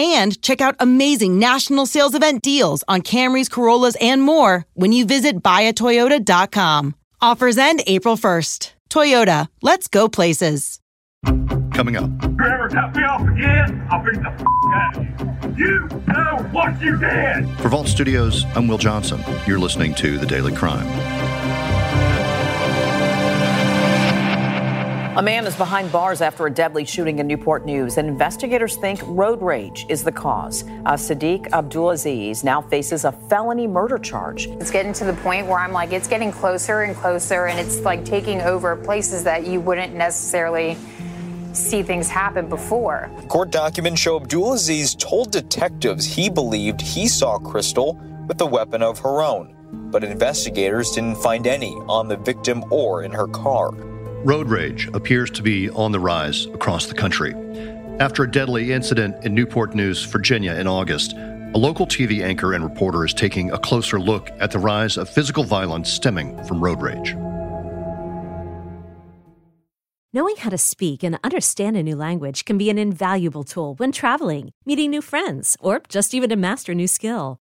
and check out amazing national sales event deals on Camrys, Corollas, and more when you visit buyatoyota.com. Offers end April 1st. Toyota, let's go places. Coming up. You ever cut me off again, I'll beat the f- out of you. You know what you did. For Vault Studios, I'm Will Johnson. You're listening to The Daily Crime. A man is behind bars after a deadly shooting in Newport News, and investigators think road rage is the cause. Uh, Sadiq Abdulaziz now faces a felony murder charge. It's getting to the point where I'm like, it's getting closer and closer, and it's like taking over places that you wouldn't necessarily see things happen before. Court documents show Abdulaziz told detectives he believed he saw Crystal with a weapon of her own, but investigators didn't find any on the victim or in her car. Road rage appears to be on the rise across the country. After a deadly incident in Newport News, Virginia in August, a local TV anchor and reporter is taking a closer look at the rise of physical violence stemming from road rage. Knowing how to speak and understand a new language can be an invaluable tool when traveling, meeting new friends, or just even to master a new skill.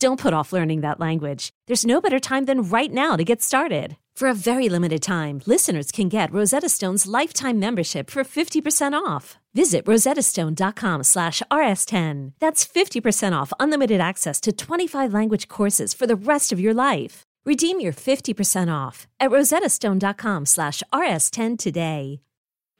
Don't put off learning that language. There's no better time than right now to get started. For a very limited time, listeners can get Rosetta Stone's lifetime membership for 50% off. Visit rosettastone.com slash rs10. That's 50% off unlimited access to 25 language courses for the rest of your life. Redeem your 50% off at rosettastone.com slash rs10 today.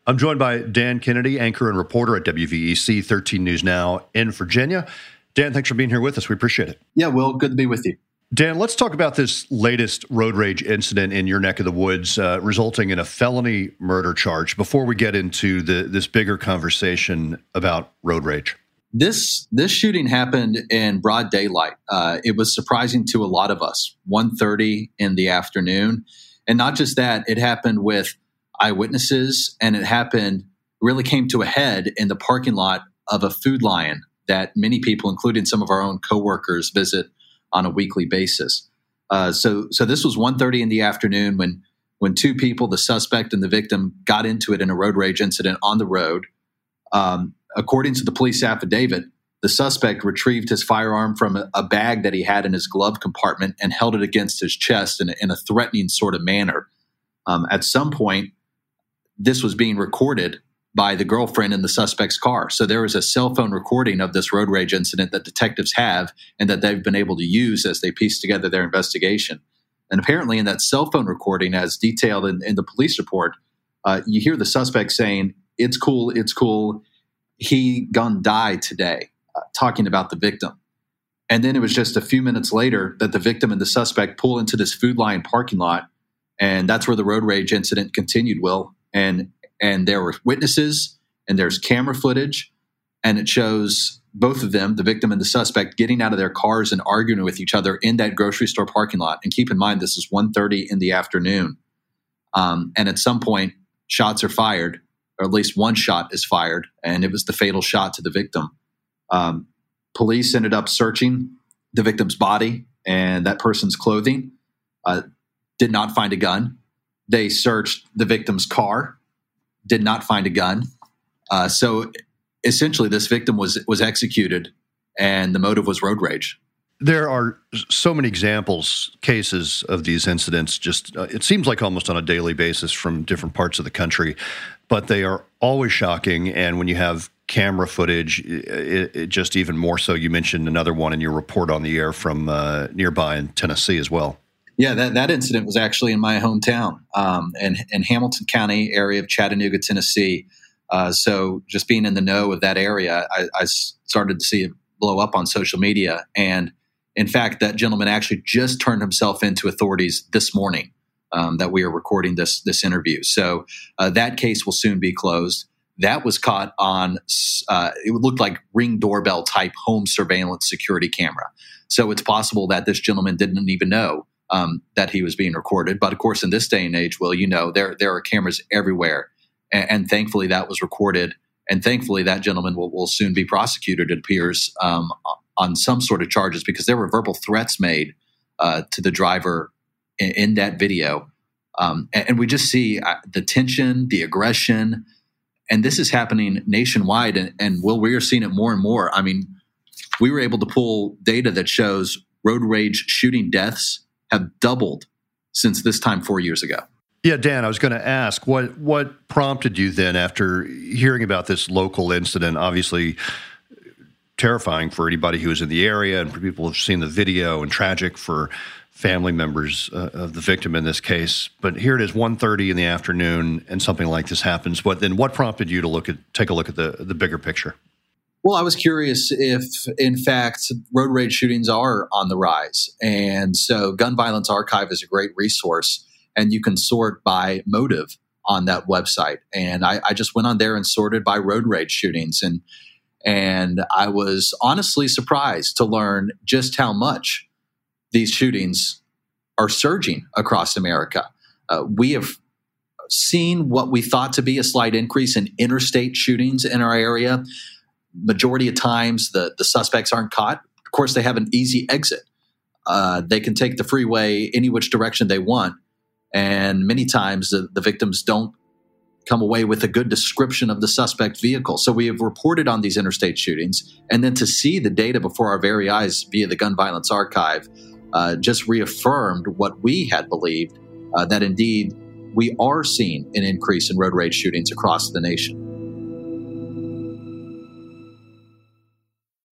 I'm joined by Dan Kennedy, anchor and reporter at WVEC 13 News Now in Virginia. Dan, thanks for being here with us. We appreciate it. Yeah, Will, good to be with you. Dan, let's talk about this latest road rage incident in your neck of the woods, uh, resulting in a felony murder charge. Before we get into the this bigger conversation about road rage, this this shooting happened in broad daylight. Uh, it was surprising to a lot of us. 1.30 in the afternoon, and not just that, it happened with eyewitnesses, and it happened really came to a head in the parking lot of a Food Lion that many people, including some of our own coworkers, visit on a weekly basis. Uh, so, so this was 1.30 in the afternoon when when two people, the suspect and the victim, got into it in a road rage incident on the road. Um, according to the police affidavit, the suspect retrieved his firearm from a, bag that he had in his glove compartment and held it against his chest in a, in a threatening sort of manner. Um, at some point, this was being recorded by the girlfriend in the suspect's car. So there was a cell phone recording of this road rage incident that detectives have and that they've been able to use as they piece together their investigation. And apparently, in that cell phone recording, as detailed in, in the police report, uh, you hear the suspect saying, It's cool, it's cool. He gonna die today, uh, talking about the victim. And then it was just a few minutes later that the victim and the suspect pull into this Food Lion parking lot. And that's where the road rage incident continued, Will. And and there were witnesses and there's camera footage and it shows both of them the victim and the suspect getting out of their cars and arguing with each other in that grocery store parking lot. And keep in mind this is 1.30 in the afternoon. Um, and at some point shots are fired or at least one shot is fired and it was the fatal shot to the victim. Um, police ended up searching the victim's body and that person's clothing uh, did not find a gun. They searched the victim's car did not find a gun. Uh, so essentially this victim was was executed and the motive was road rage. There are so many examples, cases of these incidents. Just uh, it seems like almost on a daily basis from different parts of the country, but they are always shocking. And when you have camera footage, it, it just even more so. You mentioned another one in your report on the air from uh, nearby in Tennessee as well. Yeah, that, that incident was actually in my hometown um, in, in Hamilton County area of Chattanooga, Tennessee. Uh, so just being in the know of that area, I, I started to see it blow up on social media. And in fact, that gentleman actually just turned himself into authorities this morning um, that we are recording this this interview. So uh, that case will soon be closed. That was caught on uh, it looked like ring doorbell type home surveillance security camera. So it's possible that this gentleman didn't even know um, that he was being recorded. But of course, in this day and age, well, you know, there there are cameras everywhere, and, and thankfully that was recorded. And thankfully, that gentleman will, will soon be prosecuted. It appears um, on some sort of charges because there were verbal threats made uh, to the driver in, in that video. Um, and, and, we just see uh, the tension, the aggression, and this is happening nationwide. And, and Will, we are seeing it more and more. I mean, we were able to pull data that shows road rage shooting deaths have doubled since this time four years ago. Yeah, Dan, I was going to ask what what prompted you then after hearing about this local incident. Obviously, terrifying for anybody who was in the area and for people who've seen the video and tragic for family members uh, of the victim in this case. But here it is, 1.30 in the afternoon, and something like this happens. What then? What prompted you to look at take a look at the the bigger picture? Well, I was curious if, in fact, road rage shootings are on the rise, and so Gun Violence Archive is a great resource, and you can sort by motive on that website. And I, I just went on there and sorted by road rage shootings, and and I was honestly surprised to learn just how much these shootings are surging across America. Uh, we have seen what we thought to be a slight increase in interstate shootings in our area. Majority of times, the, the suspects aren't caught. Of course, they have an easy exit. Uh, they can take the freeway any which direction they want. And many times, the, the victims don't come away with a good description of the suspect vehicle. So we have reported on these interstate shootings, and then to see the data before our very eyes via the Gun Violence Archive uh, just reaffirmed what we had believed uh, that indeed we are seeing an increase in road rage shootings across the nation.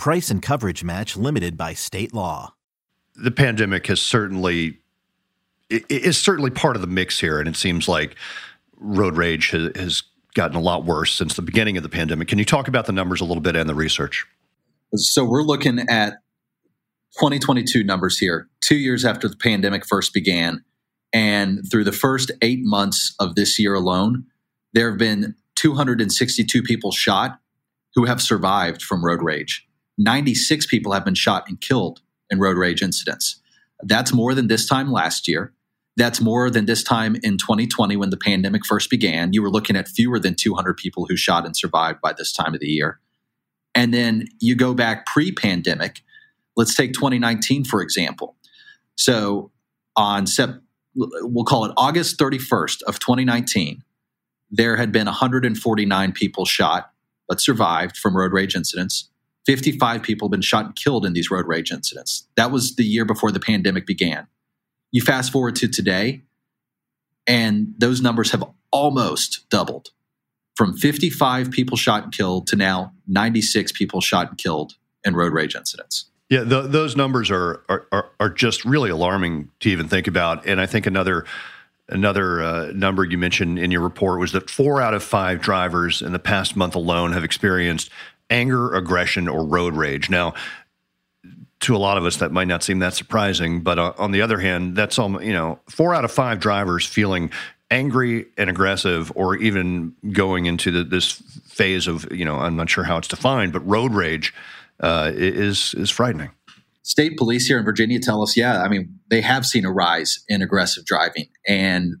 Price and coverage match limited by state law. The pandemic has certainly is certainly part of the mix here, and it seems like road rage has, has gotten a lot worse since the beginning of the pandemic. Can you talk about the numbers a little bit and the research? So we're looking at 2022 numbers here, two years after the pandemic first began. And through the first eight months of this year alone, there have been 262 people shot who have survived from road rage. 96 people have been shot and killed in road rage incidents. That's more than this time last year. That's more than this time in 2020 when the pandemic first began. You were looking at fewer than 200 people who shot and survived by this time of the year. And then you go back pre pandemic. Let's take 2019, for example. So on Sep- we'll call it August 31st of 2019, there had been 149 people shot but survived from road rage incidents. 55 people have been shot and killed in these road rage incidents. That was the year before the pandemic began. You fast forward to today, and those numbers have almost doubled from 55 people shot and killed to now 96 people shot and killed in road rage incidents. Yeah, the, those numbers are, are are just really alarming to even think about. And I think another another uh, number you mentioned in your report was that four out of five drivers in the past month alone have experienced anger, aggression, or road rage. Now, to a lot of us, that might not seem that surprising, but uh, on the other hand, that's all you know. Four out of five drivers feeling angry and aggressive, or even going into the, this phase of you know, I'm not sure how it's defined, but road rage uh, is is frightening. State police here in Virginia tell us, yeah, I mean, they have seen a rise in aggressive driving, and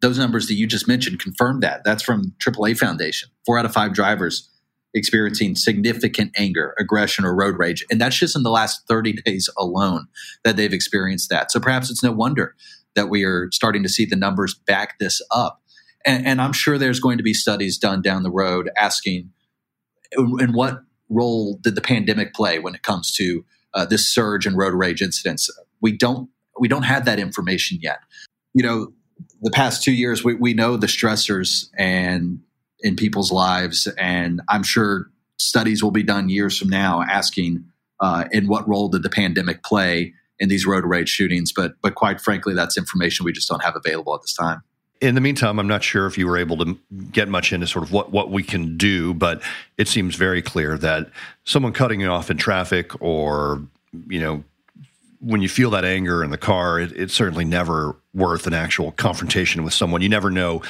those numbers that you just mentioned confirm that. That's from AAA Foundation. Four out of five drivers experiencing significant anger, aggression, or road rage. And that's just in the last 30 days alone that they've experienced that. So perhaps it's no wonder that we are starting to see the numbers back this up. And, and I'm sure there's going to be studies done down the road asking in what role did the pandemic play when it comes to uh, this surge in road rage incidents? We don't we don't have that information yet. You know, the past two years we, we know the stressors and in people's lives, and I'm sure studies will be done years from now asking uh, in what role did the pandemic play in these road rage shootings. But but quite frankly, that's information we just don't have available at this time in the meantime, I'm not sure if you were able to get much into sort of what, what we can do, but it seems very clear that someone cutting you off in traffic or, you know, when you feel that anger in the car, it, it's certainly never worth an actual confrontation with someone. You never know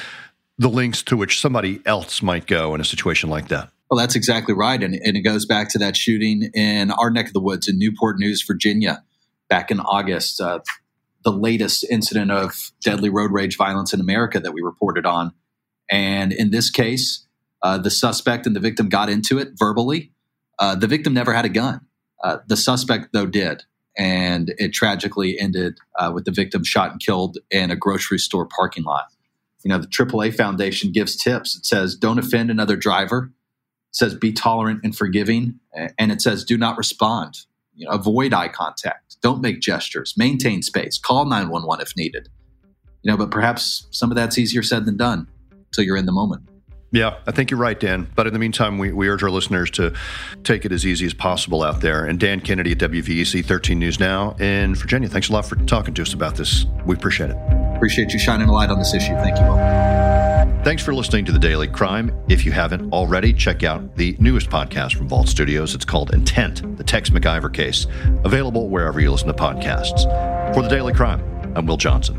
the links to which somebody else might go in a situation like that. Well, that's exactly right. And, and it goes back to that shooting in our neck of the woods in Newport News, Virginia, back in August. Uh, the latest incident of deadly road rage violence in America that we reported on. And in this case, uh, the suspect and the victim got into it verbally. Uh, the victim never had a gun. Uh, the suspect, though, did. And it tragically ended uh, with the victim shot and killed in a grocery store parking lot. You know, the AAA Foundation gives tips. It says, don't offend another driver. It says, be tolerant and forgiving. And it says, do not respond you know, avoid eye contact. Don't make gestures. Maintain space. Call 911 if needed. You know, but perhaps some of that's easier said than done until you're in the moment. Yeah, I think you're right, Dan. But in the meantime, we, we urge our listeners to take it as easy as possible out there. And Dan Kennedy at WVEC 13 News Now in Virginia, thanks a lot for talking to us about this. We appreciate it. Appreciate you shining a light on this issue. Thank you all. Thanks for listening to the Daily Crime. If you haven't already, check out the newest podcast from Vault Studios. It's called Intent, the Tex McIver case, available wherever you listen to podcasts. For the Daily Crime, I'm Will Johnson.